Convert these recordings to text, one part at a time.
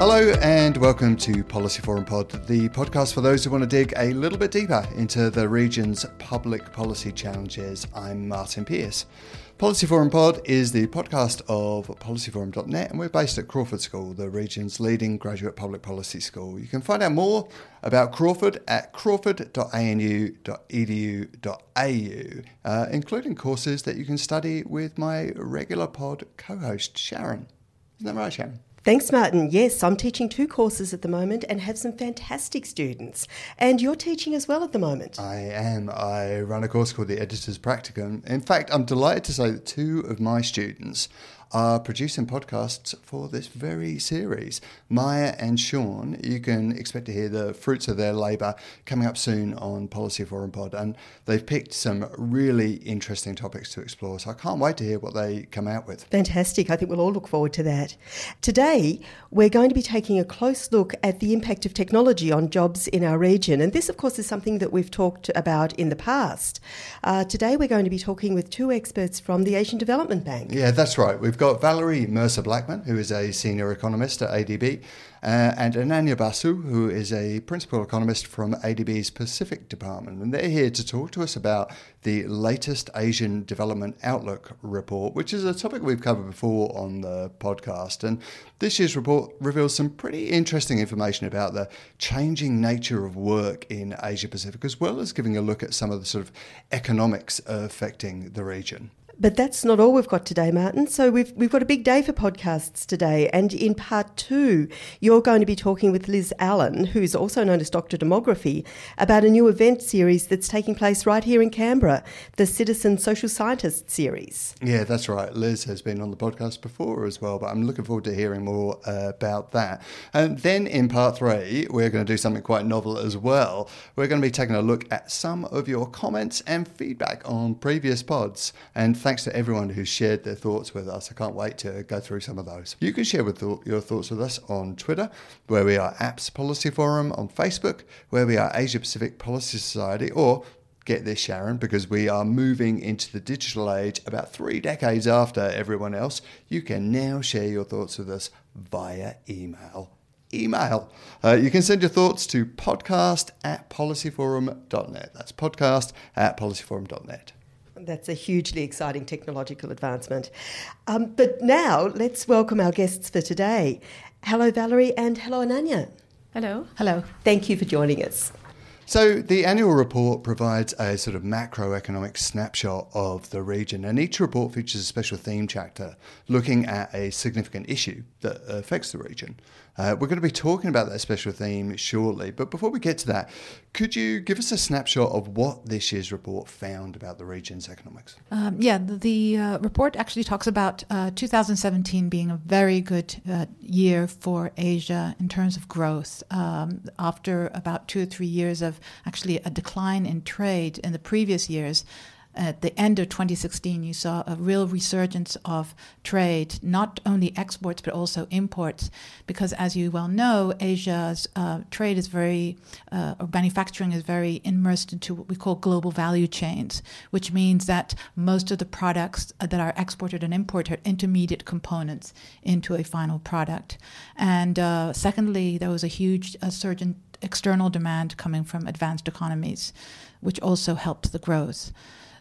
Hello and welcome to Policy Forum Pod, the podcast for those who want to dig a little bit deeper into the region's public policy challenges. I'm Martin Pierce. Policy Forum Pod is the podcast of policyforum.net and we're based at Crawford School, the region's leading graduate public policy school. You can find out more about Crawford at crawford.anu.edu.au, uh, including courses that you can study with my regular pod co-host Sharon. Isn't that right, Sharon? Thanks, Martin. Yes, I'm teaching two courses at the moment and have some fantastic students. And you're teaching as well at the moment. I am. I run a course called the Editor's Practicum. In fact, I'm delighted to say that two of my students are producing podcasts for this very series. Maya and Sean, you can expect to hear the fruits of their labour coming up soon on Policy Forum Pod. And they've picked some really interesting topics to explore. So I can't wait to hear what they come out with. Fantastic. I think we'll all look forward to that. Today, we're going to be taking a close look at the impact of technology on jobs in our region. And this, of course, is something that we've talked about in the past. Uh, today, we're going to be talking with two experts from the Asian Development Bank. Yeah, that's right. We've got Valerie Mercer Blackman, who is a senior economist at ADB, uh, and Ananya Basu, who is a principal economist from ADB's Pacific Department. And they're here to talk to us about the latest Asian Development Outlook report, which is a topic we've covered before on the podcast. And this year's report reveals some pretty interesting information about the changing nature of work in Asia Pacific, as well as giving a look at some of the sort of economics affecting the region. But that's not all we've got today, Martin. So we've we've got a big day for podcasts today, and in part two, you're going to be talking with Liz Allen, who's also known as Doctor Demography, about a new event series that's taking place right here in Canberra, the Citizen Social Scientist series. Yeah, that's right. Liz has been on the podcast before as well, but I'm looking forward to hearing more uh, about that. And then in part three, we're going to do something quite novel as well. We're going to be taking a look at some of your comments and feedback on previous pods, and thanks to everyone who shared their thoughts with us. I can't wait to go through some of those. You can share with th- your thoughts with us on Twitter, where we are Apps Policy Forum, on Facebook, where we are Asia Pacific Policy Society, or get this, Sharon, because we are moving into the digital age about three decades after everyone else. You can now share your thoughts with us via email. Email. Uh, you can send your thoughts to podcast at policyforum.net. That's podcast at policyforum.net. That's a hugely exciting technological advancement. Um, but now let's welcome our guests for today. Hello, Valerie, and hello, Ananya. Hello. Hello. Thank you for joining us. So, the annual report provides a sort of macroeconomic snapshot of the region, and each report features a special theme chapter looking at a significant issue that affects the region. Uh, we're going to be talking about that special theme shortly, but before we get to that, could you give us a snapshot of what this year's report found about the region's economics? Um, yeah, the, the uh, report actually talks about uh, 2017 being a very good uh, year for Asia in terms of growth. Um, after about two or three years of actually a decline in trade in the previous years, at the end of 2016, you saw a real resurgence of trade, not only exports but also imports, because as you well know, Asia's uh, trade is very, uh, or manufacturing is very immersed into what we call global value chains, which means that most of the products that are exported and imported are intermediate components into a final product. And uh, secondly, there was a huge uh, surge in external demand coming from advanced economies, which also helped the growth.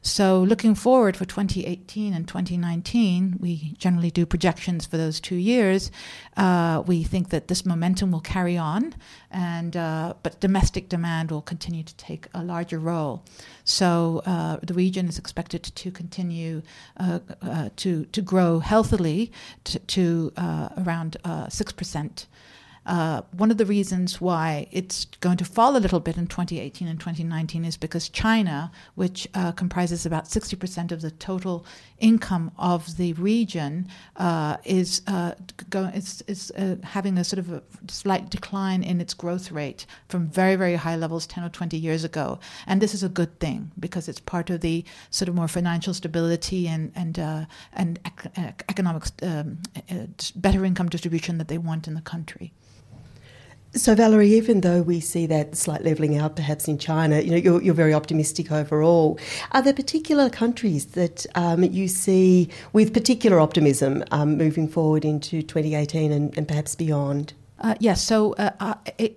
So, looking forward for 2018 and 2019, we generally do projections for those two years. Uh, we think that this momentum will carry on, and uh, but domestic demand will continue to take a larger role. So, uh, the region is expected to continue uh, uh, to to grow healthily to, to uh, around six percent. Uh, one of the reasons why it's going to fall a little bit in 2018 and 2019 is because China, which uh, comprises about 60% of the total income of the region, uh, is uh, going is, is uh, having a sort of a slight decline in its growth rate from very very high levels 10 or 20 years ago, and this is a good thing because it's part of the sort of more financial stability and and uh, and ec- economic um, better income distribution that they want in the country. So, Valerie, even though we see that slight levelling out perhaps in China, you know, you're, you're very optimistic overall. Are there particular countries that um, you see with particular optimism um, moving forward into 2018 and, and perhaps beyond? Uh, yes, so uh,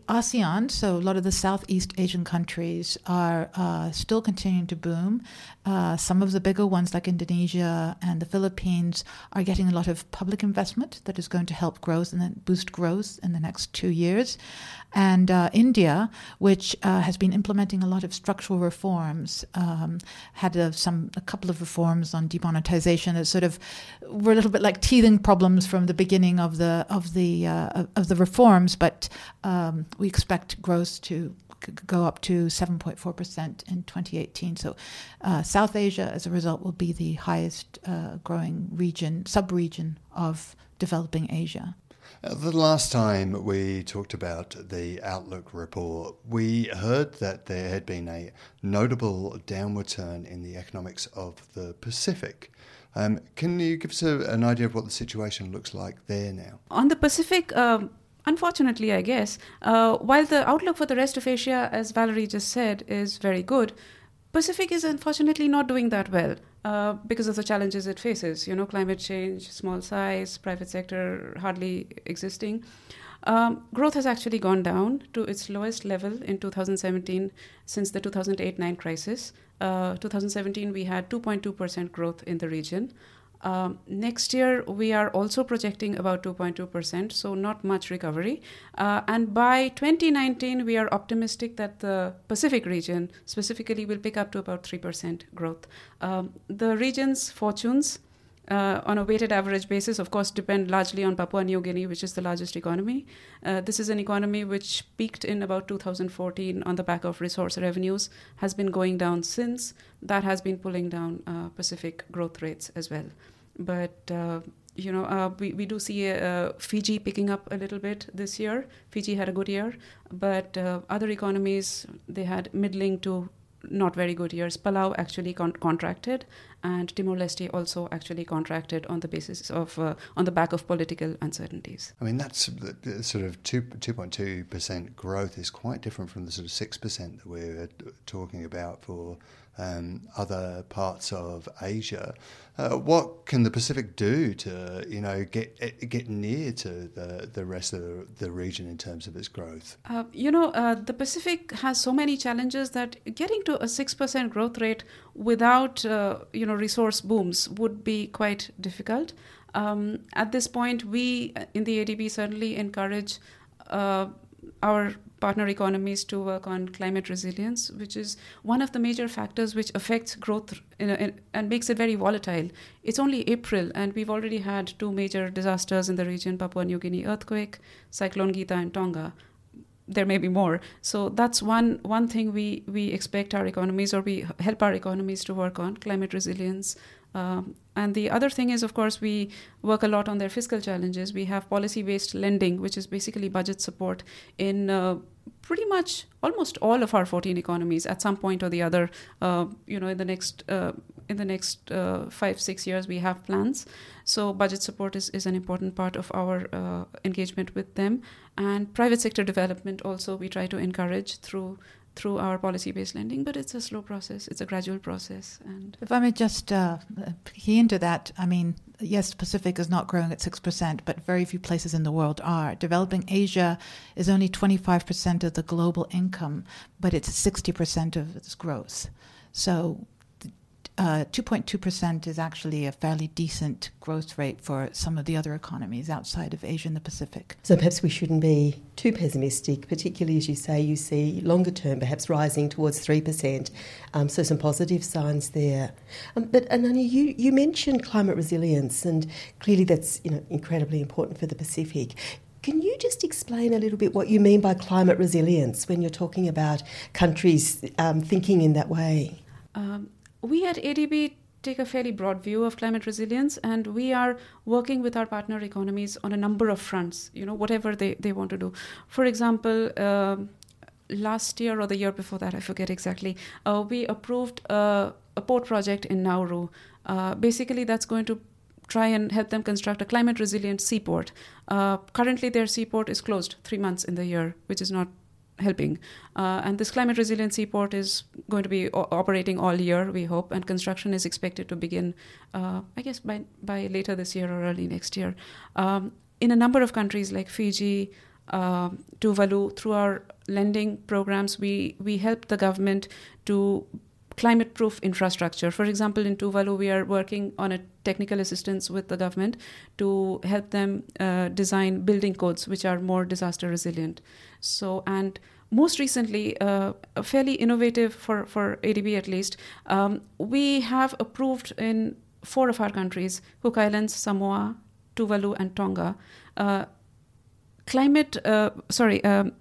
ASEAN, so a lot of the Southeast Asian countries are uh, still continuing to boom. Uh, some of the bigger ones, like Indonesia and the Philippines, are getting a lot of public investment that is going to help growth and then boost growth in the next two years. And uh, India, which uh, has been implementing a lot of structural reforms, um, had a, some a couple of reforms on demonetization that sort of were a little bit like teething problems from the beginning of the of the uh, of the reforms, but um, we expect growth to go up to 7.4% in 2018. So, uh, South Asia, as a result, will be the highest uh, growing region, sub region of developing Asia. The last time we talked about the Outlook report, we heard that there had been a notable downward turn in the economics of the Pacific. Um, can you give us a, an idea of what the situation looks like there now? On the Pacific, um, unfortunately, I guess, uh, while the outlook for the rest of Asia, as Valerie just said, is very good, Pacific is unfortunately not doing that well uh, because of the challenges it faces. You know, climate change, small size, private sector hardly existing. Um, growth has actually gone down to its lowest level in 2017 since the 2008 9 crisis. Uh, 2017, we had 2.2% growth in the region. Um, next year, we are also projecting about 2.2%, so not much recovery. Uh, and by 2019, we are optimistic that the Pacific region specifically will pick up to about 3% growth. Um, the region's fortunes uh, on a weighted average basis, of course, depend largely on Papua New Guinea, which is the largest economy. Uh, this is an economy which peaked in about 2014 on the back of resource revenues, has been going down since. That has been pulling down uh, Pacific growth rates as well. But uh, you know, uh, we, we do see uh, Fiji picking up a little bit this year. Fiji had a good year, but other economies, they had middling to not very good years. Palau actually con- contracted, and Timor Leste also actually contracted on the basis of uh, on the back of political uncertainties. I mean, that's sort of two two point two percent growth is quite different from the sort of six percent that we're talking about for um, other parts of Asia. Uh, what can the Pacific do to you know get get near to the, the rest of the, region in terms of its growth? Uh, you know, uh, the Pacific has so many challenges that getting to a six percent growth rate without uh, you know resource booms would be quite difficult. Um, at this point, we in the ADB certainly encourage uh, our partner economies to work on climate resilience, which is one of the major factors which affects growth in a, in, and makes it very volatile. It's only April, and we've already had two major disasters in the region Papua New Guinea earthquake, Cyclone Gita, and Tonga. There may be more. So that's one one thing we, we expect our economies or we help our economies to work on climate resilience, um, and the other thing is, of course, we work a lot on their fiscal challenges. We have policy based lending, which is basically budget support in uh, pretty much almost all of our 14 economies at some point or the other. Uh, you know, in the next uh, in the next uh, five six years, we have plans. So budget support is, is an important part of our uh, engagement with them, and private sector development also we try to encourage through through our policy-based lending, but it's a slow process. It's a gradual process. And if I may just uh, key into that, I mean, yes, Pacific is not growing at six percent, but very few places in the world are. Developing Asia is only twenty-five percent of the global income, but it's sixty percent of its growth. So 2.2% uh, is actually a fairly decent growth rate for some of the other economies outside of Asia and the Pacific. So perhaps we shouldn't be too pessimistic, particularly as you say, you see longer term perhaps rising towards 3%. Um, so some positive signs there. Um, but Ananya, you, you mentioned climate resilience, and clearly that's you know incredibly important for the Pacific Can you just explain a little bit what you mean by climate resilience when you're talking about countries um, thinking in that way? Um, we at ADB take a fairly broad view of climate resilience and we are working with our partner economies on a number of fronts you know whatever they, they want to do. For example um, last year or the year before that i forget exactly uh, we approved a, a, port project in nauru. Uh, basically that's going to try and help them construct a climate resilient seaport. Uh, currently their seaport is closed three months in the year which is not helping. Uh, and this climate resiliency port is going to be o- operating all year, we hope, and construction is expected to begin, uh, I guess, by, by later this year or early next year. Um, in a number of countries like Fiji, uh, Tuvalu, through our lending programs, we, we help the government to climate proof infrastructure. For example, in Tuvalu, we are working on a technical assistance with the government to help them uh, design building codes which are more disaster resilient. So, and most recently, uh, fairly innovative for, for ADB at least, um, we have approved in four of our countries Cook Islands, Samoa, Tuvalu, and Tonga. Uh, climate, uh, sorry, um,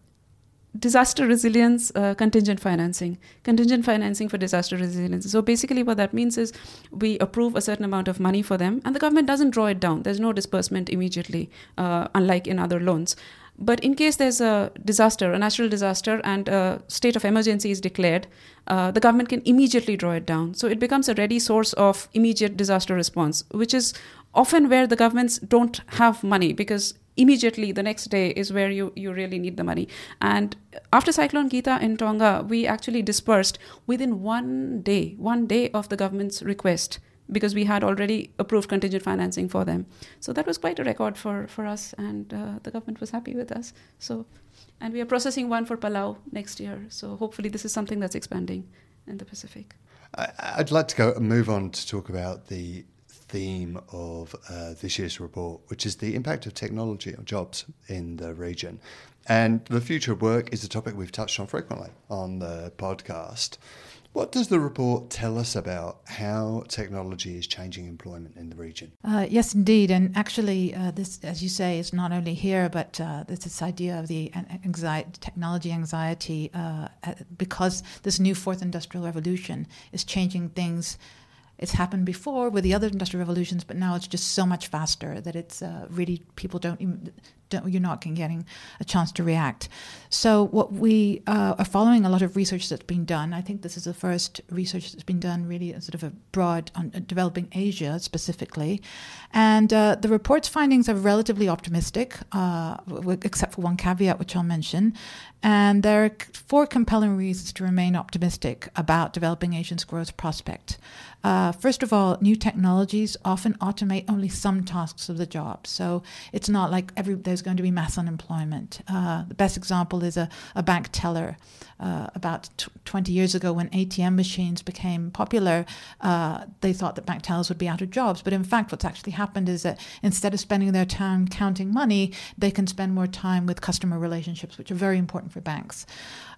disaster resilience uh, contingent financing contingent financing for disaster resilience. So basically what that means is we approve a certain amount of money for them and the government doesn't draw it down. There's no disbursement immediately uh, unlike in other loans. But in case there's a disaster, a natural disaster, and a state of emergency is declared, uh, the government can immediately draw it down. So it becomes a ready source of immediate disaster response, which is often where the governments don't have money because immediately the next day is where you, you really need the money. And after Cyclone Gita in Tonga, we actually dispersed within one day, one day of the government's request because we had already approved contingent financing for them. So that was quite a record for, for us, and uh, the government was happy with us. So, and we are processing one for Palau next year. So hopefully, this is something that's expanding in the Pacific. I'd like to go move on to talk about the theme of uh, this year's report, which is the impact of technology on jobs in the region. And the future of work is a topic we've touched on frequently on the podcast. What does the report tell us about how technology is changing employment in the region? Uh, yes, indeed. And actually, uh, this, as you say, is not only here, but uh, there's this idea of the anxiety, technology anxiety, uh, because this new fourth industrial revolution is changing things it's happened before with the other industrial revolutions, but now it's just so much faster that it's uh, really people don't even you're not getting a chance to react. So what we uh, are following a lot of research that's been done. I think this is the first research that's been done really sort of a broad on uh, developing Asia specifically, and uh, the report's findings are relatively optimistic, uh, except for one caveat which I'll mention. And there are four compelling reasons to remain optimistic about developing Asia's growth prospect. Uh, first of all, new technologies often automate only some tasks of the job. So it's not like every there's going to be mass unemployment. Uh, the best example is a, a bank teller. Uh, about t- 20 years ago, when ATM machines became popular, uh, they thought that bank tellers would be out of jobs. But in fact, what's actually happened is that instead of spending their time counting money, they can spend more time with customer relationships, which are very important for banks.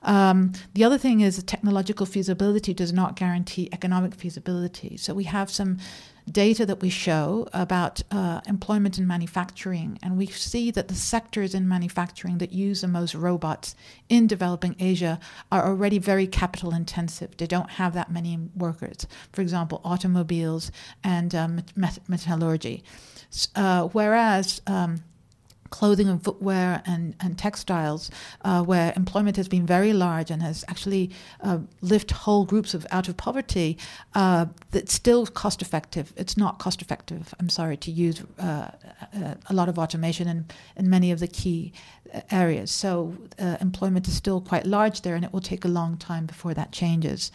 Um, the other thing is technological feasibility does not guarantee economic feasibility. So we have some data that we show about uh, employment in manufacturing, and we see that the sectors in manufacturing that use the most robots in developing Asia are already very capital intensive. They don't have that many workers. For example, automobiles and um, metallurgy. Uh, whereas um, clothing and footwear and, and textiles, uh, where employment has been very large and has actually uh, lifted whole groups of out of poverty, uh, that's still cost effective. It's not cost effective, I'm sorry, to use uh, uh, a lot of automation in, in many of the key uh, areas. So employment is still quite large there, and it will take a long time before that changes.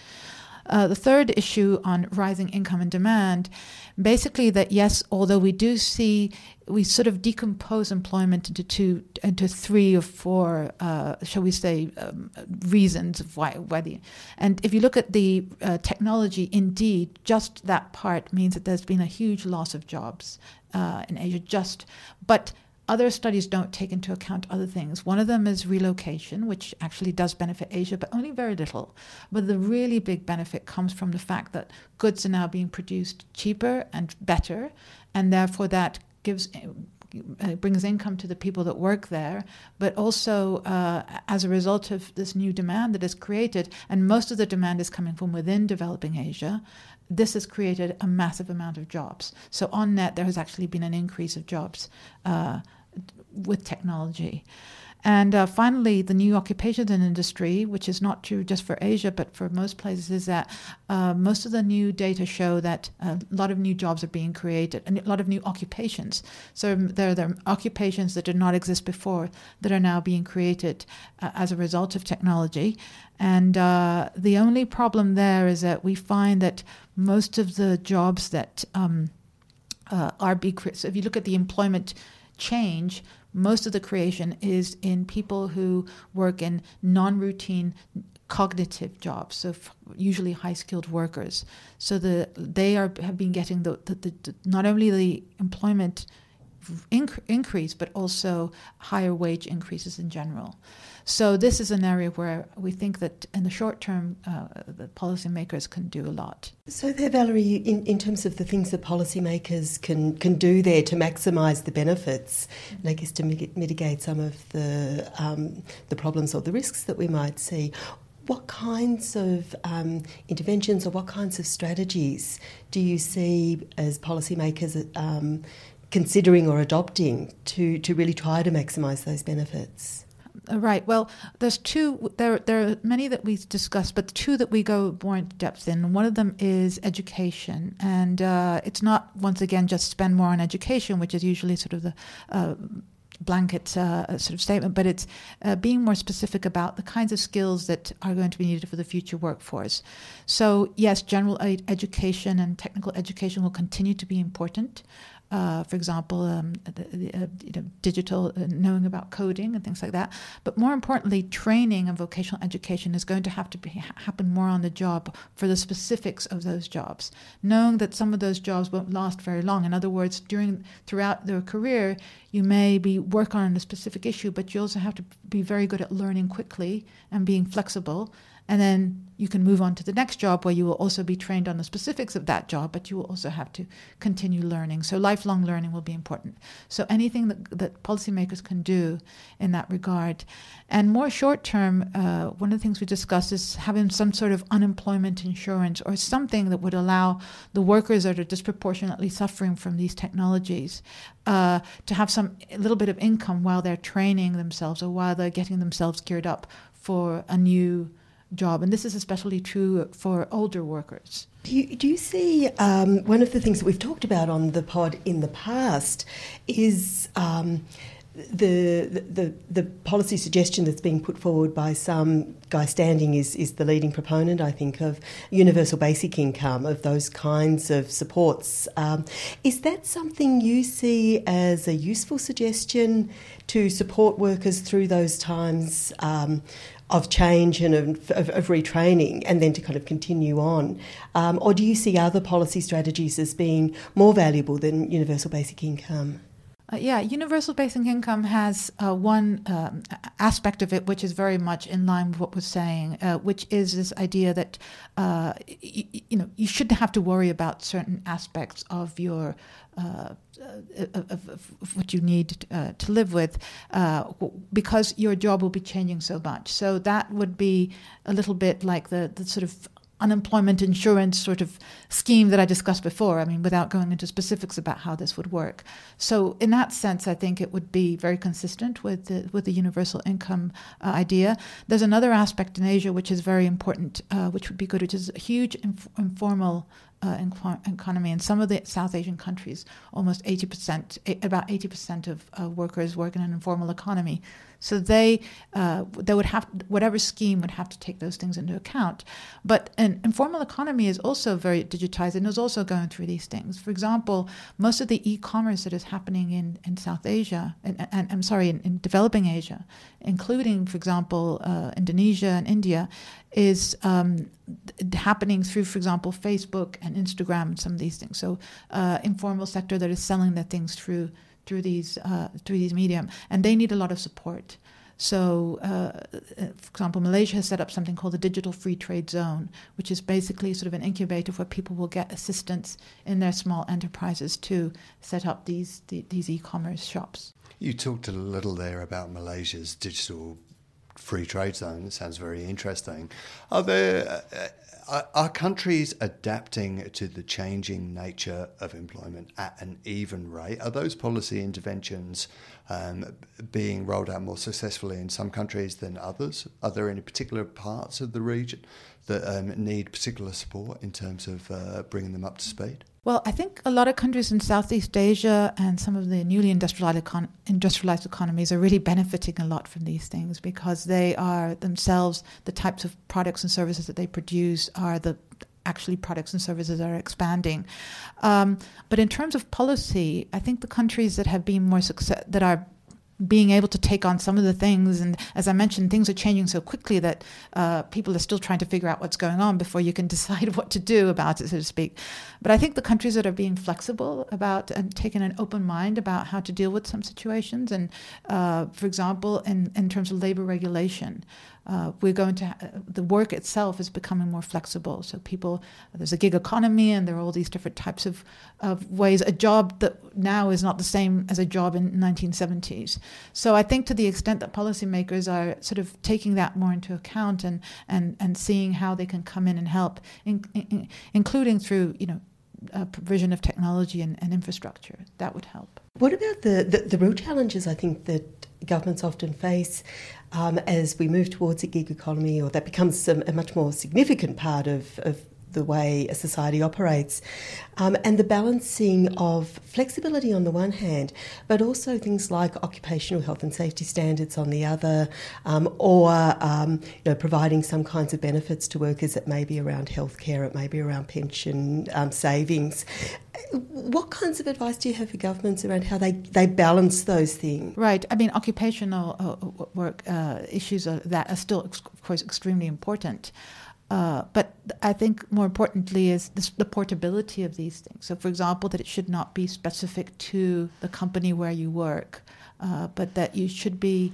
Uh, the third issue on rising income and demand, basically that yes, although we do see we sort of decompose employment into two, into three or four, uh, shall we say, um, reasons of why, why the, and if you look at the uh, technology, indeed, just that part means that there's been a huge loss of jobs uh, in Asia. Just, but other studies don't take into account other things. One of them is relocation, which actually does benefit Asia, but only very little. But the really big benefit comes from the fact that goods are now being produced cheaper and better, and therefore that gives uh, brings income to the people that work there, but also uh, as a result of this new demand that is created, and most of the demand is coming from within developing Asia. This has created a massive amount of jobs. So, on net, there has actually been an increase of jobs uh, with technology. And uh, finally, the new occupations and industry, which is not true just for Asia, but for most places, is that uh, most of the new data show that a lot of new jobs are being created and a lot of new occupations. So there, there are occupations that did not exist before that are now being created uh, as a result of technology. And uh, the only problem there is that we find that most of the jobs that um, uh, are being created, so if you look at the employment change, most of the creation is in people who work in non routine cognitive jobs, so usually high skilled workers. So the they are have been getting the, the, the not only the employment inc- increase but also higher wage increases in general. So this is an area where we think that in the short term, uh, the policymakers can do a lot. So there, Valerie, in, in terms of the things that policymakers can, can do there to maximise the benefits, and I guess to mitigate some of the, um, the problems or the risks that we might see, what kinds of um, interventions or what kinds of strategies do you see as policymakers um, considering or adopting to, to really try to maximise those benefits? Uh, right. Well, there's two. There, there are many that we discussed, but two that we go more in depth in. One of them is education, and uh, it's not once again just spend more on education, which is usually sort of the uh, blanket uh, sort of statement, but it's uh, being more specific about the kinds of skills that are going to be needed for the future workforce. So, yes, general education and technical education will continue to be important uh, for example, um, the, the, uh, you know, digital uh, knowing about coding and things like that. But more importantly, training and vocational education is going to have to be, happen more on the job for the specifics of those jobs, knowing that some of those jobs won't last very long. In other words, during throughout their career, you may be work on a specific issue, but you also have to be very good at learning quickly and being flexible and then you can move on to the next job where you will also be trained on the specifics of that job, but you will also have to continue learning. So lifelong learning will be important. So anything that, that policymakers can do in that regard. And more short term, uh, one of the things we discussed is having some sort of unemployment insurance or something that would allow the workers that are disproportionately suffering from these technologies uh, to have some little bit of income while they're training themselves or while they're getting themselves geared up for a new job, and this is especially true for older workers. Do you, do you see um, one of the things that we've talked about on the pod in the past is um, the, the the policy suggestion that's being put forward by some Guy Standing is is the leading proponent, I think, of universal basic income of those kinds of supports. Um, is that something you see as a useful suggestion to support workers through those times? Um, of change and of, of, of, retraining and then to kind of continue on? Um, or do you see other policy strategies as being more valuable than universal basic income? Uh, yeah, universal basic income has uh, one um, aspect of it which is very much in line with what we're saying, uh, which is this idea that uh, y- you know you shouldn't have to worry about certain aspects of your uh, of, of, of, what you need to live with because your job will be changing so much. So that would be a little bit like the, the sort of unemployment insurance sort of scheme that I discussed before. I mean, without going into specifics about how this would work. So, in that sense, I think it would be very consistent with the with the universal income uh, idea. There's another aspect in Asia which is very important, uh, which would be good, which is a huge inf- informal uh, economy. In some of the South Asian countries, almost 80%, about 80% of uh, workers work in an informal economy. So they uh, they would have whatever scheme would have to take those things into account. But an informal economy is also very digitized and is also going through these things. For example, most of the e-commerce that is happening in, in South Asia, and, and I'm sorry, in, in, developing Asia, including, for example, uh, Indonesia and India, is um, happening through, for example, Facebook and Instagram and some of these things. So, uh, informal sector that is selling their things through through these uh, through these medium, and they need a lot of support. So, uh, for example, Malaysia has set up something called the Digital Free Trade Zone, which is basically sort of an incubator where people will get assistance in their small enterprises to set up these these e-commerce shops. You talked a little there about Malaysia's digital free trade zone. It sounds very interesting. Are there uh, are countries adapting to the changing nature of employment at an even rate? Are those policy interventions um, being rolled out more successfully in some countries than others? Are there any particular parts of the region that um, need particular support in terms of uh, bringing them up to speed? Well, I think a lot of countries in Southeast Asia and some of the newly industrialized, econ- industrialized economies are really benefiting a lot from these things because they are themselves the types of products and services that they produce are the actually products and services are expanding. Um, but in terms of policy, I think the countries that have been more success that are being able to take on some of the things. And as I mentioned, things are changing so quickly that uh, people are still trying to figure out what's going on before you can decide what to do about it, so to speak. But I think the countries that are being flexible about and taking an open mind about how to deal with some situations, and uh, for example, in, in terms of labor regulation, uh, we're going to ha- the work itself is becoming more flexible. So people, there's a gig economy, and there are all these different types of, of ways. A job that now is not the same as a job in 1970s. So I think to the extent that policymakers are sort of taking that more into account and and and seeing how they can come in and help, in, in, including through you know provision of technology and, and, infrastructure. That would help. What about the, the, the, real challenges I think that governments often face um, as we move towards a gig economy, or that becomes a, a much more significant part of, of the way a society operates, um, and the balancing of flexibility on the one hand, but also things like occupational health and safety standards on the other, um, or um, you know providing some kinds of benefits to workers. It may be around healthcare, it may be around pension um, savings. What kinds of advice do you have for governments around how they, they balance those things? Right. I mean, occupational uh, work uh, issues are, that are still, of course, extremely important. Uh, but I think more importantly is this, the portability of these things. So, for example, that it should not be specific to the company where you work, uh, but that you should be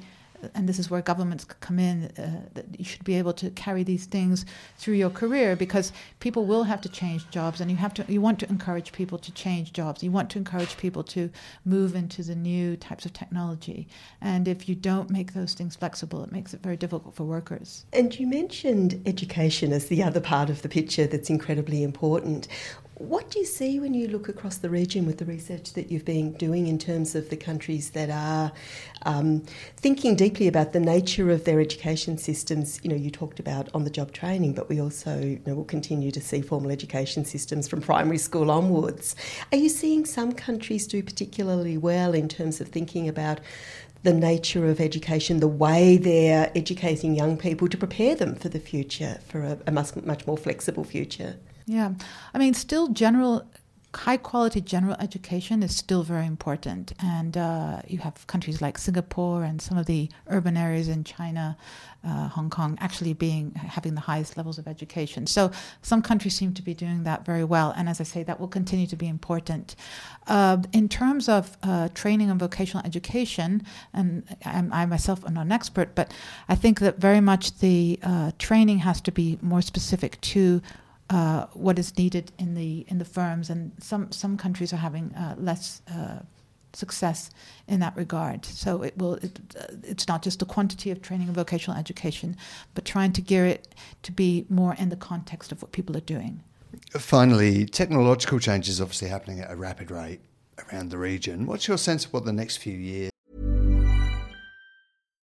and this is where governments come in, uh, that you should be able to carry these things through your career because people will have to change jobs, and you have to you want to encourage people to change jobs. You want to encourage people to move into the new types of technology, and if you don't make those things flexible, it makes it very difficult for workers. And you mentioned education as the other part of the picture that's incredibly important. What do you see when you look across the region with the research that you've been doing in terms of the countries that are um, thinking deeply about the nature of their education systems? You know, you talked about on the job training, but we also you know, will continue to see formal education systems from primary school onwards. Are you seeing some countries do particularly well in terms of thinking about the nature of education, the way they're educating young people to prepare them for the future, for a, a much, much more flexible future? Yeah. I mean, still general high quality general education is still very important. And uh, you have countries like Singapore and some of the urban areas in China, uh, Hong Kong, actually being having the highest levels of education. So some countries seem to be doing that very well. And as I say, that will continue to be important. Uh, in terms of uh, training and vocational education, and I'm, i myself am not an expert, but I think that very much the uh, training has to be more specific to uh, what is needed in the in the firms, and some some countries are having uh, less uh, success in that regard. So it will it, uh, it's not just the quantity of training and vocational education, but trying to gear it to be more in the context of what people are doing. Finally, technological change is obviously happening at a rapid rate around the region. What's your sense of what the next few years?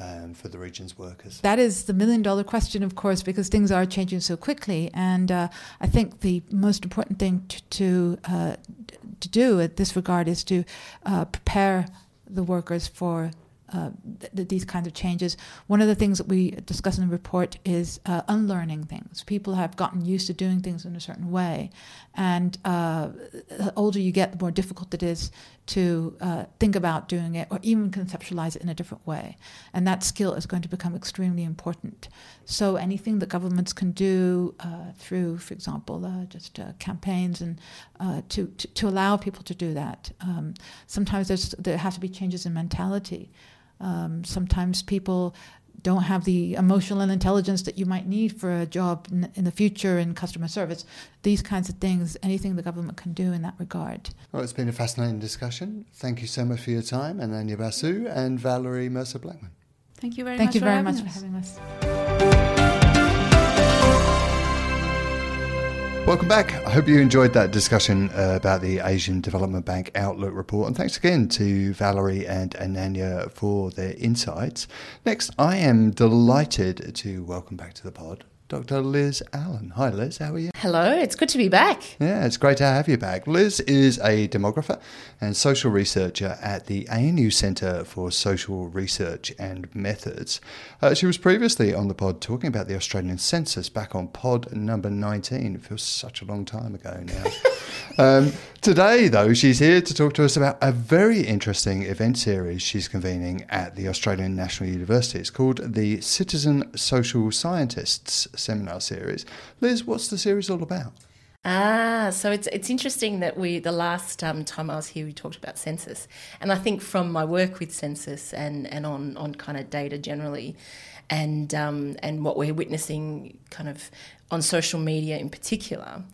um, for the region's workers? That is the million dollar question, of course, because things are changing so quickly. And uh, I think the most important thing to to, uh, to do at this regard is to uh, prepare the workers for uh, th- these kinds of changes. One of the things that we discuss in the report is uh, unlearning things. People have gotten used to doing things in a certain way, and uh, the older you get, the more difficult it is to uh, think about doing it or even conceptualize it in a different way. And that skill is going to become extremely important. So anything that governments can do uh, through, for example, uh, just campaigns and to, to, to allow people to do that. Um, sometimes there have to be changes in mentality. Um, sometimes people don't have the emotional intelligence that you might need for a job in, in, the future in customer service. These kinds of things, anything the government can do in that regard. Well, it's been a fascinating discussion. Thank you so much for your time, Ananya Basu and Valerie Mercer Blackman. Thank you very Thank much. Thank you very much for having us. Welcome back. I hope you enjoyed that discussion uh, about the Asian Development Bank Outlook report. And thanks again to Valerie and Ananya for their insights. Next, I am delighted to welcome back to the pod Dr. Liz Allen. Hi, Liz. How are you? Hello. It's good to be back. Yeah, it's great to have you back. Liz is a demographer and social researcher at the ANU Centre for Social Research and Methods. Uh, she was previously on the pod talking about the Australian census back on pod number 19. It feels such a long time ago now. Um, today, though, she's here to talk to us about a very interesting event series she's convening at the Australian National University. It's called the Citizen Social Scientists Seminar Series. Liz, what's the series all about? Ah, so it's it's interesting that we the last um, time I was here we talked about census, and I think from my work with census and and on on kind of data generally, and um, and what we're witnessing kind of on social media in particular,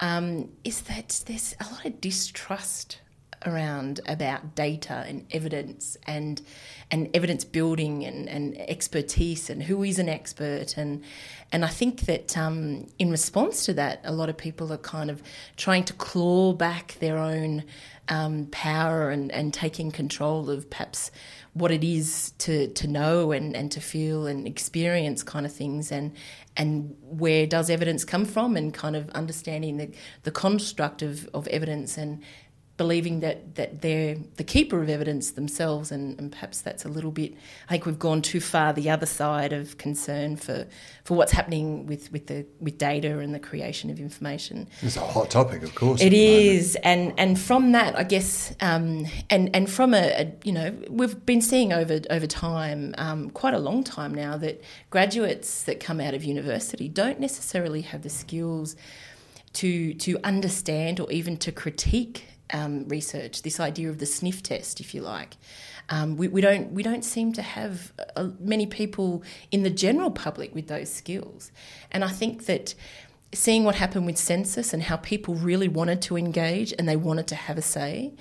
um, is that there's a lot of distrust around about data and evidence and and evidence building and, and expertise and who is an expert. And and I think that um, in response to that, a lot of people are kind of trying to claw back their own um, power and, and taking control of perhaps what it is to, to know and, and to feel and experience kind of things and and where does evidence come from and kind of understanding the, the construct of, of evidence and believing that, that they're the keeper of evidence themselves, and, and, perhaps that's a little bit. I think we've gone too far the other side of concern for, for what's happening with, with the with data and the creation of information. It's a hot topic, of course. It is, and and from that, I guess, um, and and from a, a, you know, we've been seeing over over time, um, quite a long time now, that graduates that come out of university don't necessarily have the skills to to understand or even to critique um, research, this idea of the sniff test, if you like. Um, we, we, don't we don't seem to have uh, many people in the general public with those skills, and I think that seeing what happened with census and how people really wanted to engage and they wanted to have a say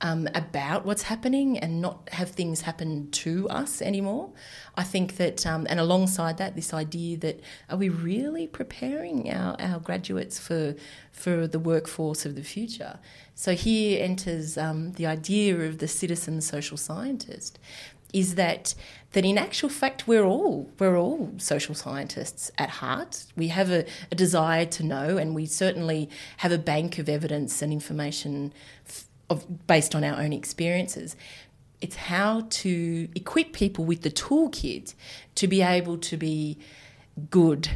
um, about what's happening and not have things happen to us anymore. I think that, um, and alongside that, this idea that are we really preparing our, our graduates for for the workforce of the future? So here enters um, the idea of the citizen social scientist. Is that that in actual fact we're all we're all social scientists at heart. We have a, a desire to know, and we certainly have a bank of evidence and information of, based on our own experiences. It's how to equip people with the toolkit to be able to be good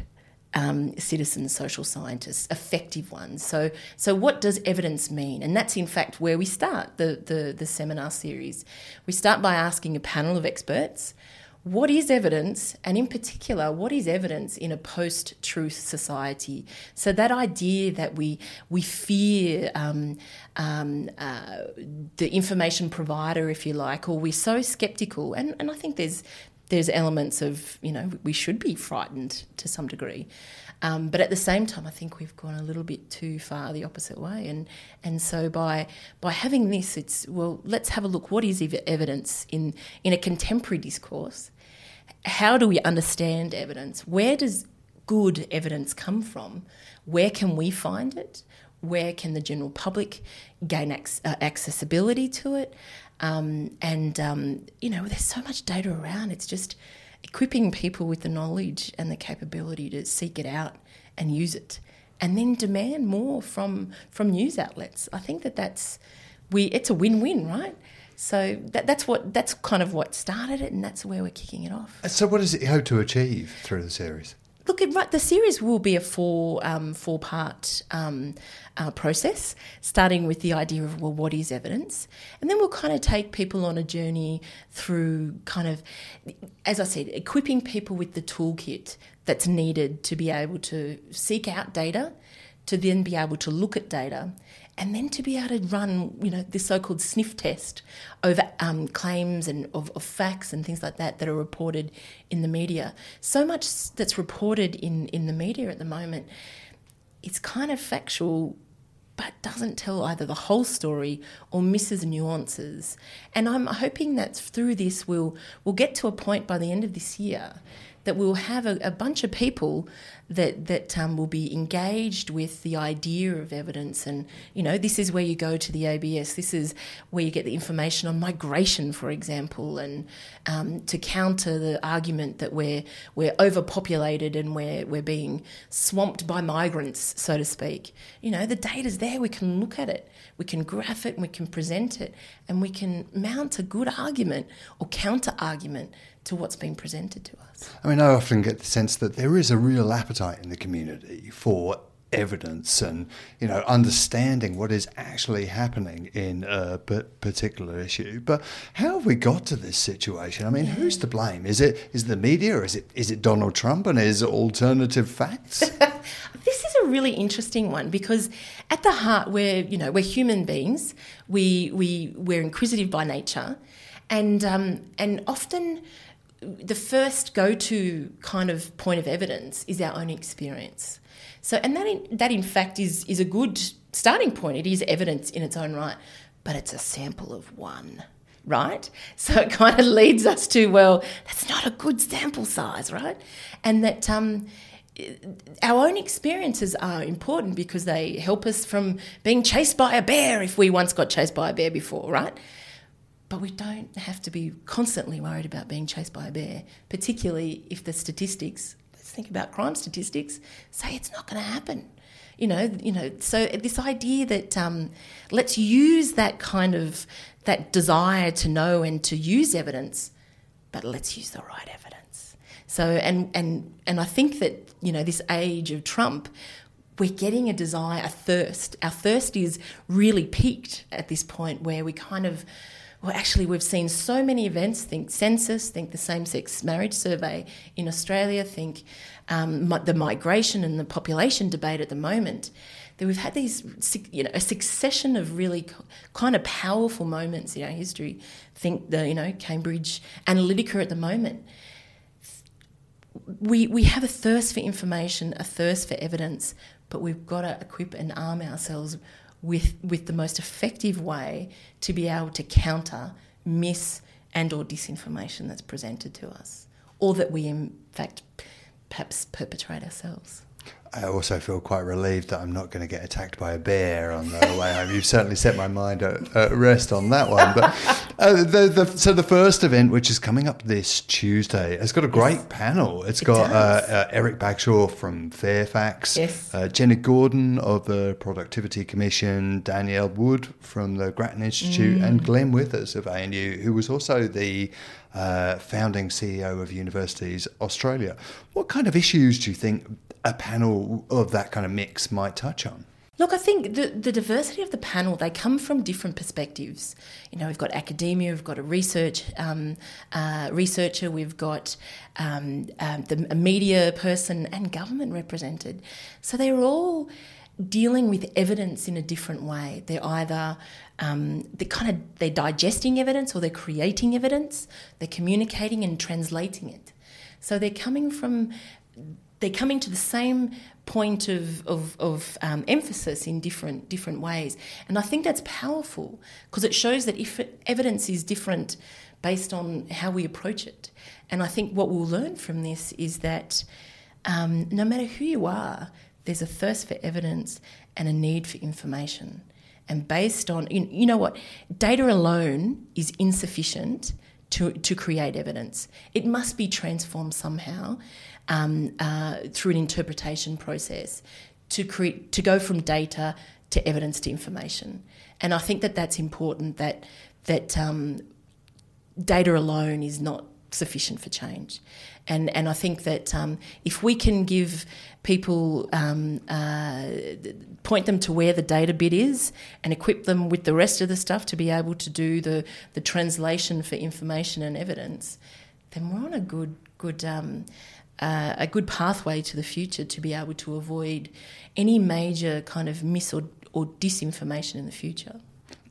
um, citizen social scientists, effective ones. So, so what does evidence mean? And that's in fact where we start the, the, the seminar series. We start by asking a panel of experts what is evidence, and in particular, what is evidence in a post-truth society? So that idea that we we fear um, um, uh, the information provider, if you like, or we're so sceptical, and, and I think there's there's elements of you know we should be frightened to some degree. Um, but at the same time, I think we've gone a little bit too far the opposite way, and and so by by having this, it's well, let's have a look. What is evidence in in a contemporary discourse? How do we understand evidence? Where does good evidence come from? Where can we find it? where can the general public gain ac- uh, accessibility to it, um, and um, you know, there's so much data around. It's just equipping people with the knowledge and the capability to seek it out and use it, and then demand more from from news outlets. I think that that's we. It's a win-win, right? So that, that's what that's kind of what started it, and that's where we're kicking it off. So, what does it hope to achieve through the series? Look, it, right, the series will be a four um, four part um, uh, process, starting with the idea of well, what is evidence, and then we'll kind of take people on a journey through kind of, as I said, equipping people with the toolkit that's needed to be able to seek out data, to then be able to look at data, and then to be able to run, you know, this so-called sniff test over um, claims and of, of, facts and things like that that are reported in the media. So much that's reported in in the media at the moment, it's kind of factual, but doesn't tell either the whole story or misses nuances. And I'm hoping that through this we'll we'll get to a point by the end of this year that we'll have a, a bunch of people that that um, will be engaged with the idea of evidence, and you know, this is where you go to the ABS. This is where you get the information on migration, for example, and um, to counter the argument that we're we're overpopulated and we're we're being swamped by migrants, so to speak. You know, the data's there. We can look at it, we can graph it, and we can present it, and we can mount a good argument or counter argument to what's being presented to us. I mean, I often get the sense that there is a real appetite in the community for evidence and you know understanding what is actually happening in a particular issue. But how have we got to this situation? I mean yeah. who's to blame? Is it is it the media or is it is it donald trump and his alternative facts? This is a really interesting one because at the heart we're you know we're human beings. We we we're inquisitive by nature. And um, and often the first go-to kind of point of evidence is our own experience. So, and that in, that in fact is is a good starting point. It is evidence in its own right, but it's a sample of one, right? So it kind of leads us to well, that's not a good sample size, right? And that um, our own experiences are important because they help us from being chased by a bear if we once got chased by a bear before, right? But we don't have to be constantly worried about being chased by a bear, particularly if the statistics, let's think about crime statistics, say it's not going to happen. You know, you know. So this idea that um, let's use that kind of that desire to know and to use evidence, but let's use the right evidence. So and and and I think that you know this age of Trump, we're getting a desire, a thirst. Our thirst is really peaked at this point where we kind of well, actually, we've seen so many events. Think census, think the same-sex marriage survey in Australia, think um, the migration and the population debate at the moment. That we've had these, you know, a succession of really kind of powerful moments in our history. Think the, you know, Cambridge Analytica at the moment. We we have a thirst for information, a thirst for evidence, but we've got to equip and arm ourselves with with the most effective way to be able to counter mis and or disinformation that's presented to us or that we in fact perhaps perpetrate ourselves. I also feel quite relieved that I'm not going to get attacked by a bear on the way home. You've certainly set my mind at, at rest on that one. But uh, the, the, so the first event, which is coming up this Tuesday, has got a great yes. panel. It's got uh, uh, Eryk Bagshaw from Fairfax, yes. uh, Jenny Gordon of the Productivity Commission, Danielle Wood from the Grattan Institute, mm. and Glenn Withers of ANU, who was also the uh, founding CEO of Universities Australia. What kind of issues do you think a panel of that kind of mix might touch on? Look, I think the, the diversity of the panel, they come from different perspectives. You know, we've got academia, we've got a research um, uh, researcher, we've got um, um, the, a media person and government represented. So they're all dealing with evidence in a different way. They're either um, they're kind of they're digesting evidence or they're creating evidence. They're communicating and translating it. So they're coming from they're coming to the same point of, of, of um, emphasis in different different ways. And I think that's powerful because it shows that if evidence is different based on how we approach it. And I think what we'll learn from this is that um, no matter who you are, there's a thirst for evidence and a need for information. And based on, you you know what, data alone is insufficient to, to create evidence. It must be transformed somehow um, uh, through an interpretation process to, create, to go from data to evidence to information. And I think that that's important that, that um, data alone is not sufficient for change. And, and I think that um, if we can give people, um, uh, point them to where the data bit is and equip them with the rest of the stuff to be able to do the, the translation for information and evidence, then we're on a good, good, um, uh, a good pathway to the future to be able to avoid any major kind of mis or, or disinformation in the future.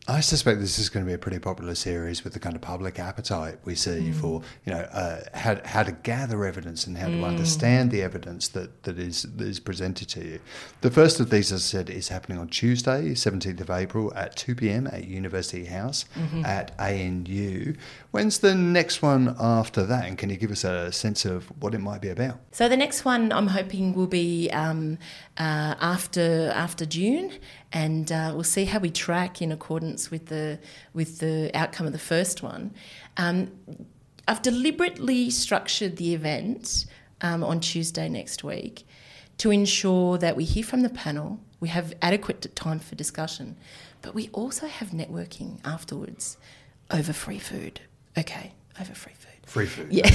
I suspect this is going to be a pretty popular series with the kind of public appetite we see mm. for you know uh, how, how to gather evidence and how mm. to understand the evidence that, that is that is presented to you. The first of these, as I said, is happening on Tuesday, seventeenth of April at two pm at University House mm-hmm. at ANU. When's the next one after that? And can you give us a sense of what it might be about? So the next one I'm hoping will be um, uh, after after June, and uh, we'll see how we track in accordance with the with the outcome of the first one. Um, I've deliberately structured the event um, on Tuesday next week to ensure that we hear from the panel, we have adequate time for discussion, but we also have networking afterwards over free food. Okay, over free food. Free food. Yeah.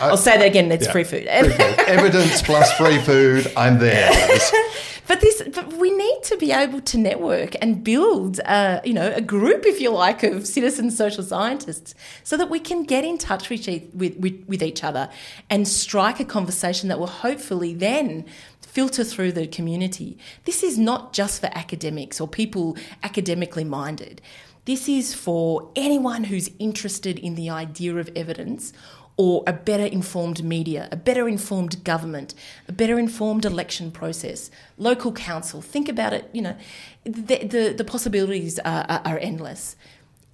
I'll say that again. It's yeah. free, food. free food. Evidence plus free food. I'm there. but this, but we need to be able to network and build, uh, you know, a group, if you like, of citizen social scientists, so that we can get in touch with, with, with, with each other and strike a conversation that will hopefully then filter through the community. This is not just for academics or people academically minded. This is for anyone who's interested in the idea of evidence or a better informed media, a better informed government, a better informed election process, local council. Think about it, you know, the, the, the possibilities are, are, are, endless.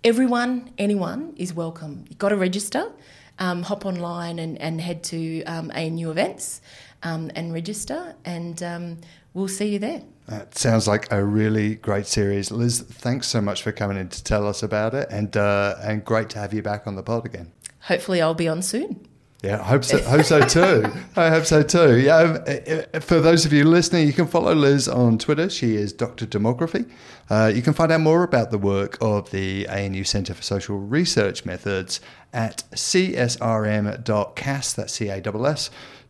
Everyone, anyone is welcome. You've got to register, um, hop online and, and head to um, ANU events um, and register, and um, we'll see you there. That sounds like a really great series. Liz, thanks so much for coming in to tell us about it, and, uh, and great to have you back on the pod again hopefully I'll be on soon. Yeah, I hope so. Hope so too. I hope so too. Yeah. Um, uh, uh, for those of you listening, you can follow Liz on Twitter. She is Dr. Demography. Uh, you can find out more about the work of the ANU Centre for Social Research Methods at csrm.cas. That's C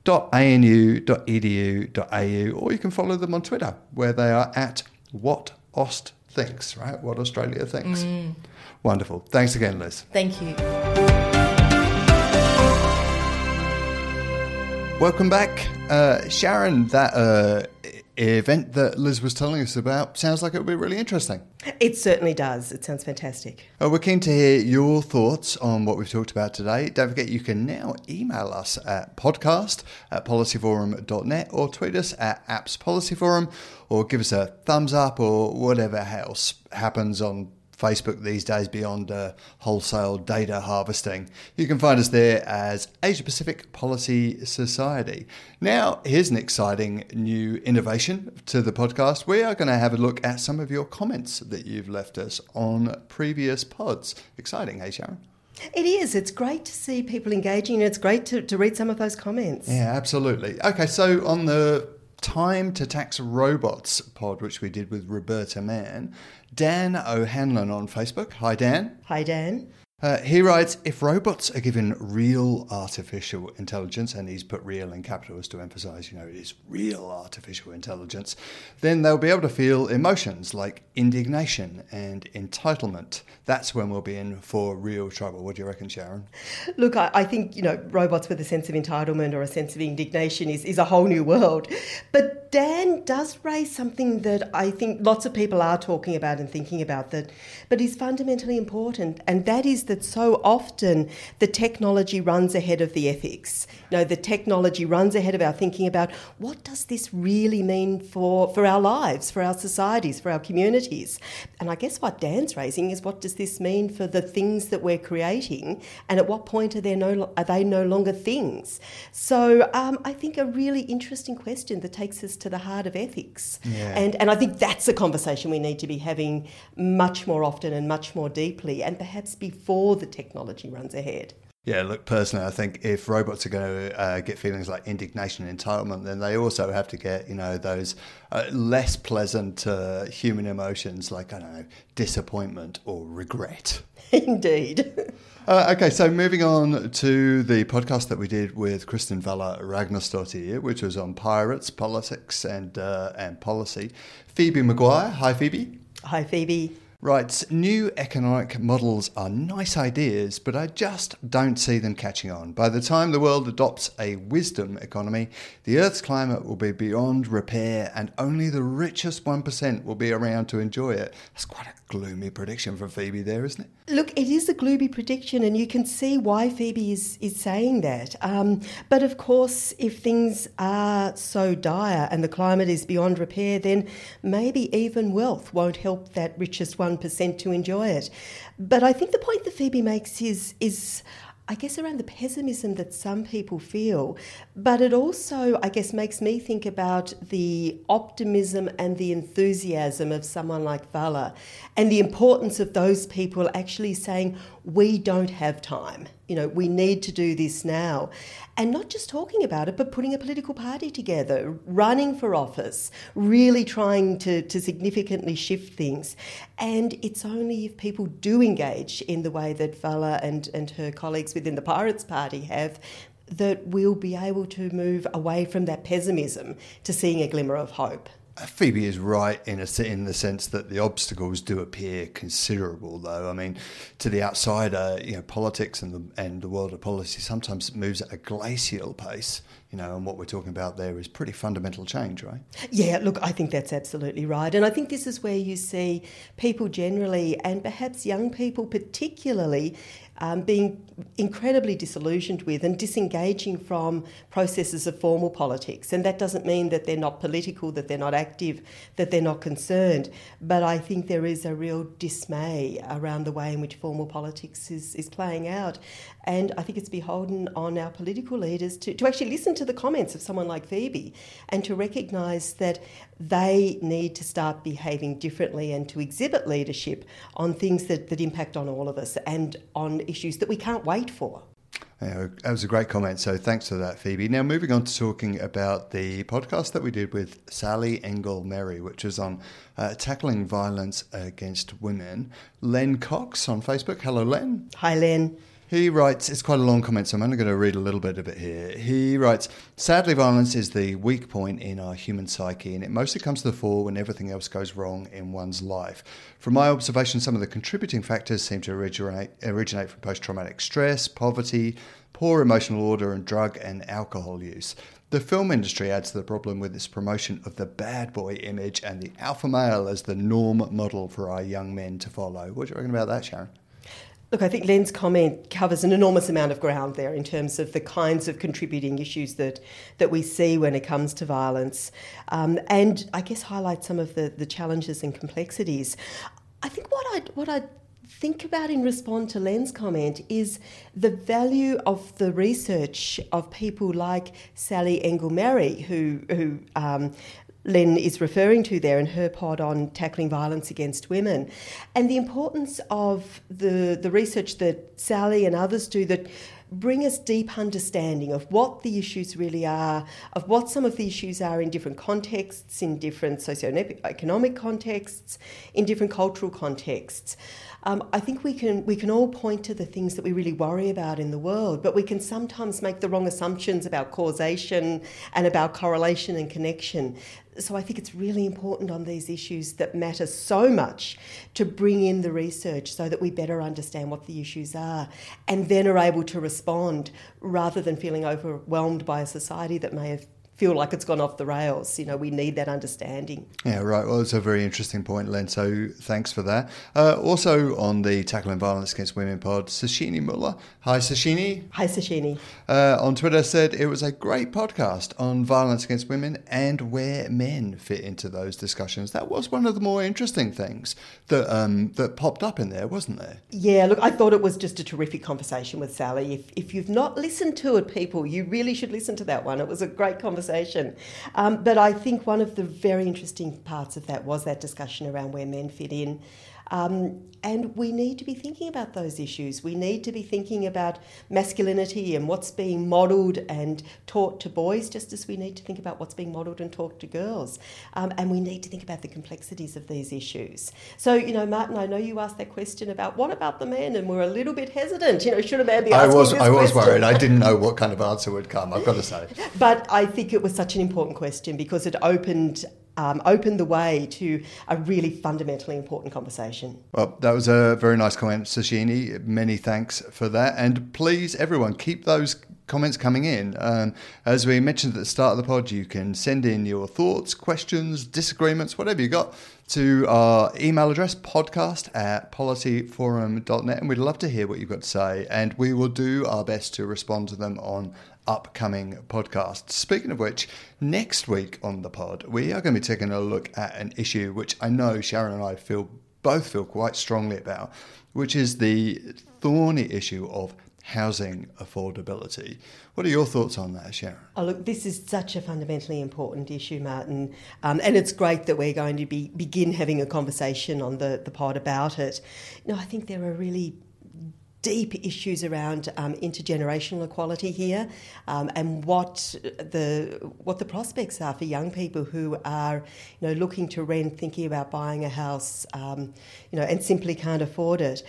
A S S. .anu.edu.au, or you can follow them on Twitter, where they are at what Aust thinks. Right, what Australia thinks. Mm. Wonderful. Thanks again, Liz. Thank you. Welcome back. Uh, Sharon, that uh, event that Liz was telling us about sounds like it would be really interesting. It certainly does. It sounds fantastic. Uh, we're keen to hear your thoughts on what we've talked about today. Don't forget you can now email us at podcast at policyforum.net or tweet us at apps appspolicyforum or give us a thumbs up or whatever else happens on Facebook these days beyond uh, wholesale data harvesting. You can find us there as Asia Pacific Policy Society. Now, here's an exciting new innovation to the podcast. We are going to have a look at some of your comments that you've left us on previous pods. Exciting, hey Sharon? It is. It's great to see people engaging. And it's great to, to read some of those comments. Yeah, absolutely. Okay, so on the Time to Tax Robots pod, which we did with Roberta Mann, Dan O'Hanlon on Facebook. Hi, Dan. Hi, Dan. Uh, he writes If robots are given real artificial intelligence, and he's put real in capitals to emphasize, you know, it is real artificial intelligence, then they'll be able to feel emotions like indignation and entitlement. That's when we'll be in for real trouble. What do you reckon, Sharon? Look, I, I think, you know, robots with a sense of entitlement or a sense of indignation is, is a whole new world. But Dan does raise something that I think lots of people are talking about and thinking about that, but is fundamentally important, and that is that so often the technology runs ahead of the ethics. You know, the technology runs ahead of our thinking about what does this really mean for, for our lives, for our societies, for our communities. And I guess what Dan's raising is what does this mean for the things that we're creating, and at what point are they no, are they no longer things? So um, I think a really interesting question that takes us to the heart of ethics. Yeah. And, and I think that's a conversation we need to be having much more often and much more deeply, and perhaps before the technology runs ahead. Yeah, look, personally, I think if robots are going to uh, get feelings like indignation and entitlement, then they also have to get, you know, those uh, less pleasant uh, human emotions like, I don't know, disappointment or regret. Indeed. Uh, okay, so moving on to the podcast that we did with Kristen Vala Ragnarsdottir, which was on pirates, politics, and uh, and policy. Phoebe Maguire, hi Phoebe. Hi, Phoebe. Writes, new economic models are nice ideas, but I just don't see them catching on. By the time the world adopts a wisdom economy, the Earth's climate will be beyond repair and only the richest 1% will be around to enjoy it. That's quite a gloomy prediction from Phoebe there, isn't it? Look, it is a gloomy prediction, and you can see why Phoebe is, is saying that. Um, but of course, if things are so dire and the climate is beyond repair, then maybe even wealth won't help that richest 1% to enjoy it. But I think the point that Phoebe makes is, is I guess, around the pessimism that some people feel. But it also, I guess, makes me think about the optimism and the enthusiasm of someone like Vala and the importance of those people actually saying, we don't have time. You know, we need to do this now. And not just talking about it, but putting a political party together, running for office, really trying to, to significantly shift things. And it's only if people do engage in the way that Vala and, and her colleagues within the Pirates Party have that we'll be able to move away from that pessimism to seeing a glimmer of hope. Phoebe is right in a, in the sense that the obstacles do appear considerable, though. I mean, to the outsider, you know, politics and the and the world of policy sometimes moves at a glacial pace. You know, and what we're talking about there is pretty fundamental change, right? Yeah, look, I think that's absolutely right. And I think this is where you see people generally, and perhaps young people particularly, um, being incredibly disillusioned with and disengaging from processes of formal politics. And that doesn't mean that they're not political, that they're not active, that they're not concerned. But I think there is a real dismay around the way in which formal politics is, is playing out. And I think it's beholden on our political leaders to, to actually listen to the comments of someone like Phoebe and to recognise that they need to start behaving differently and to exhibit leadership on things that, that impact on all of us and on issues that we can't wait for. Yeah, that was a great comment. So thanks for that, Phoebe. Now, moving on to talking about the podcast that we did with Sally Engle Merry, which is on uh, tackling violence against women. Len Cox on Facebook. Hello, Len. Hi, Len. He writes, it's quite a long comment, so I'm only going to read a little bit of it here. He writes, Sadly, violence is the weak point in our human psyche, and it mostly comes to the fore when everything else goes wrong in one's life. From my observation, some of the contributing factors seem to originate, originate from post traumatic stress, poverty, poor emotional order, and drug and alcohol use. The film industry adds to the problem with its promotion of the bad boy image and the alpha male as the norm model for our young men to follow. What do you reckon about that, Sharon? Look, I think Len's comment covers an enormous amount of ground there in terms of the kinds of contributing issues that, that we see when it comes to violence, um, and I guess highlight some of the, the challenges and complexities. I think what I what I think about in response to Len's comment is the value of the research of people like Sally Engle Merry, who who um, Len is referring to there in her pod on tackling violence against women, and the importance of the, the research that Sally and others do that bring us deep understanding of what the issues really are, of what some of the issues are in different contexts, in different socio-economic contexts, in different cultural contexts. Um, I think we can we can all point to the things that we really worry about in the world, but we can sometimes make the wrong assumptions about causation and about correlation and connection. So I think it's really important on these issues that matter so much to bring in the research so that we better understand what the issues are and then are able to respond rather than feeling overwhelmed by a society that may have feel like it's gone off the rails. You know, we need that understanding. Yeah, right. Well, it's a very interesting point, Len. So thanks for that. Uh, also on the Tackling Violence Against Women pod, Sashini Muller. Hi, Sashini. Hi, Sashini. Uh, on Twitter said it was a great podcast on violence against women and where men fit into those discussions. That was one of the more interesting things that um, that popped up in there, wasn't there? Yeah. Look, I thought it was just a terrific conversation with Sally. If if you've not listened to it, people, you really should listen to that one. It was a great conversation conversation. Um, but I think one of the very interesting parts of that was that discussion around where men fit in. Um, and we need to be thinking about those issues. We need to be thinking about masculinity and what's being modelled and taught to boys, just as we need to think about what's being modelled and taught to girls. Um, and we need to think about the complexities of these issues. So, you know, Martin, I know you asked that question about what about the men, and we're a little bit hesitant. You know, should a man be I was I was question? worried. I didn't know what kind of answer would come. I've got to say. But I think it was such an important question because it opened um, opened the way to a really fundamentally important conversation. Well, that was a very nice comment, Sashini. Many thanks for that. And please, everyone, keep those comments coming in. Um, as we mentioned at the start of the pod, you can send in your thoughts, questions, disagreements, whatever you got, to our email address, podcast at policyforum.net. And we'd love to hear what you've got to say. And we will do our best to respond to them on upcoming podcasts. Speaking of which, next week on the pod, we are going to be taking a look at an issue which I know Sharon and I feel both feel quite strongly about, which is the thorny issue of housing affordability. What are your thoughts on that, Sharon? Oh, look, this is such a fundamentally important issue, Martin, um, and it's great that we're going to be begin having a conversation on the, the pod about it. You know, I think there are really deep issues around um, intergenerational equality here, um, and what the what the prospects are for young people who are, you know, looking to rent, thinking about buying a house, um, you know, and simply can't afford it.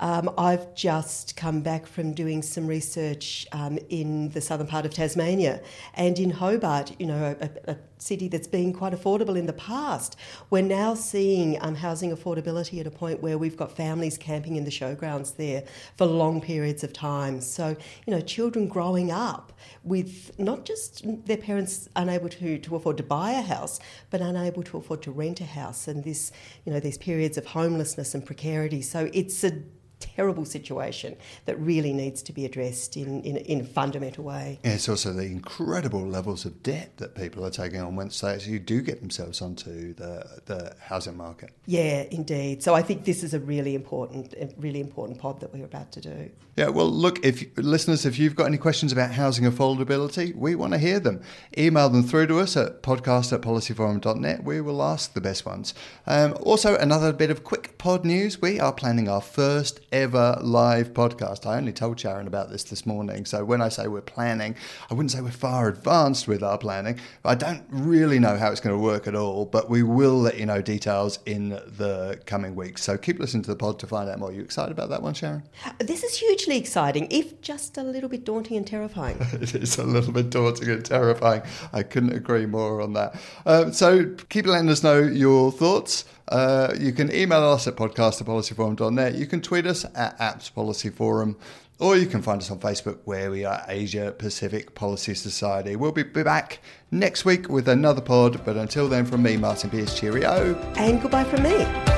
Um, I've just come back from doing some research um, in the southern part of Tasmania and in Hobart, you know, a, a city that's been quite affordable in the past. We're now seeing um, housing affordability at a point where we've got families camping in the showgrounds there for long periods of time. So, you know, children growing up with not just their parents unable to, to afford to buy a house, but unable to afford to rent a house, and this, you know, these periods of homelessness and precarity. So it's a terrible situation that really needs to be addressed in, in, in a fundamental way. Yeah, it's also the incredible levels of debt that people are taking on once they actually do get themselves onto the, the housing market. Yeah, indeed. So I think this is a really important, a really important pod that we're about to do. Yeah, well, look, if listeners, if you've got any questions about housing affordability, we want to hear them. Email them through to us at podcast at policyforum.net. We will ask the best ones. Um, also, another bit of quick pod news. We are planning our first ever live podcast. I only told Sharon about this this morning. So when I say we're planning, I wouldn't say we're far advanced with our planning. I don't really know how it's going to work at all, but we will let you know details in the coming weeks. So keep listening to the pod to find out more. Are you excited about that one, Sharon? This is hugely exciting, if just a little bit daunting and terrifying. it is a little bit daunting and terrifying. I couldn't agree more on that. Um, so keep letting us know your thoughts. Uh, you can email us at podcast at. You can tweet us at apps policy forum. Or you can find us on Facebook where we are Asia Pacific Policy Society. We'll be back next week with another pod, but until then, from me, Martin Pierce, cheerio. And goodbye from me.